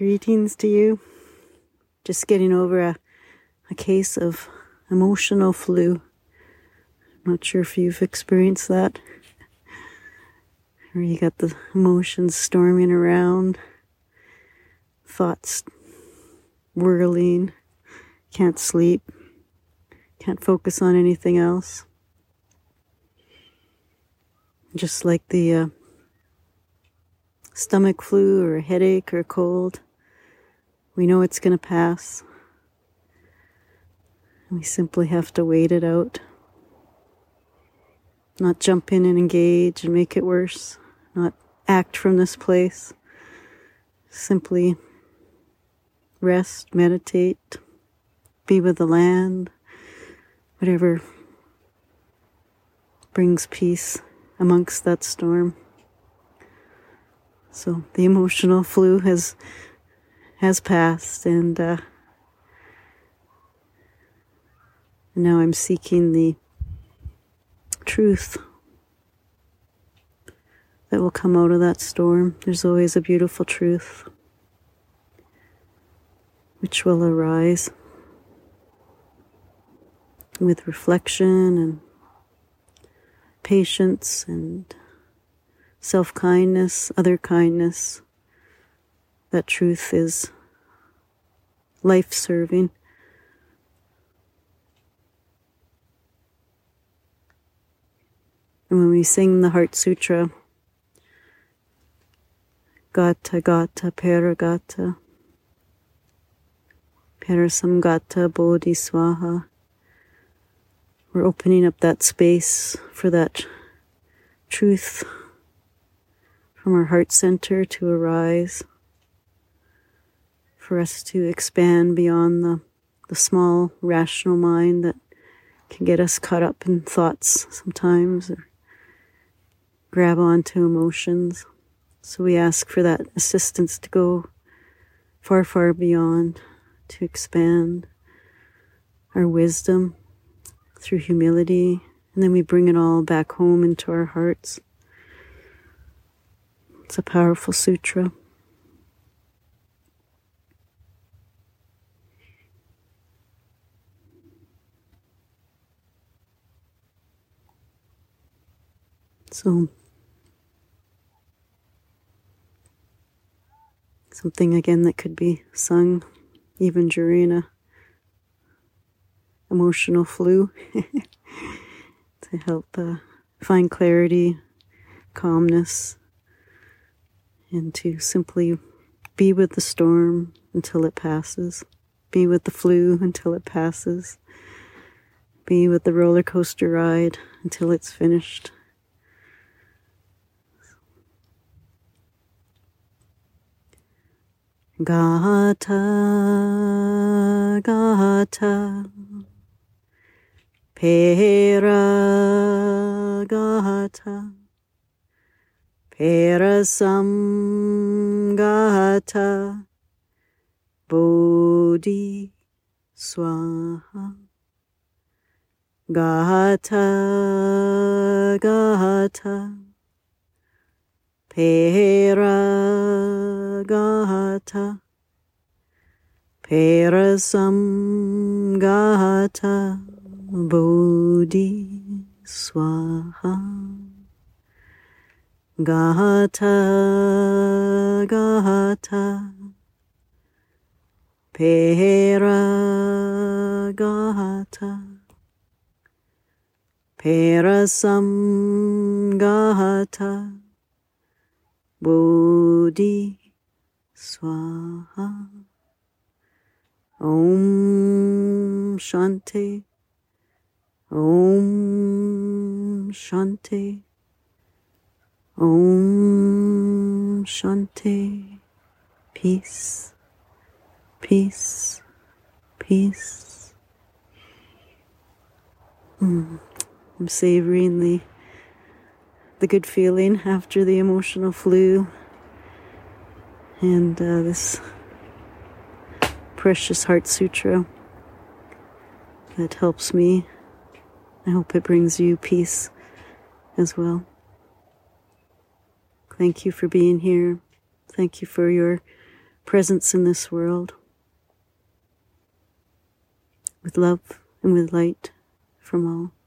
Greetings to you. Just getting over a, a case of emotional flu. Not sure if you've experienced that. Where you got the emotions storming around, thoughts whirling, can't sleep, can't focus on anything else. Just like the uh, stomach flu or a headache or a cold. We know it's going to pass. We simply have to wait it out. Not jump in and engage and make it worse. Not act from this place. Simply rest, meditate, be with the land, whatever brings peace amongst that storm. So the emotional flu has has passed, and uh, now I'm seeking the truth that will come out of that storm. There's always a beautiful truth which will arise with reflection and patience and self kindness, other kindness. That truth is life serving. And when we sing the Heart Sutra, Gata Gata Paragata, Parasamgata Bodhi Swaha, we're opening up that space for that truth from our heart center to arise, for us to expand beyond the, the small rational mind that can get us caught up in thoughts sometimes or grab onto emotions. So we ask for that assistance to go far, far beyond, to expand our wisdom through humility, and then we bring it all back home into our hearts. It's a powerful sutra. So, something again that could be sung even during a emotional flu to help uh, find clarity, calmness, and to simply be with the storm until it passes, be with the flu until it passes, be with the roller coaster ride until it's finished. Gata, Gata, Pera, Gata. Parasamgata Bodhi Swaha. Gata Gata Pera Gata Parasamgata Bodhi Swaha Gata, Gata, Pera, Gata, Bodhi, Swaha. Om Shanti, Om Shanti. Om Shanti. Peace, peace, peace. Mm. I'm savoring the the good feeling after the emotional flu and uh, this precious heart sutra that helps me. I hope it brings you peace as well. Thank you for being here. Thank you for your presence in this world with love and with light from all.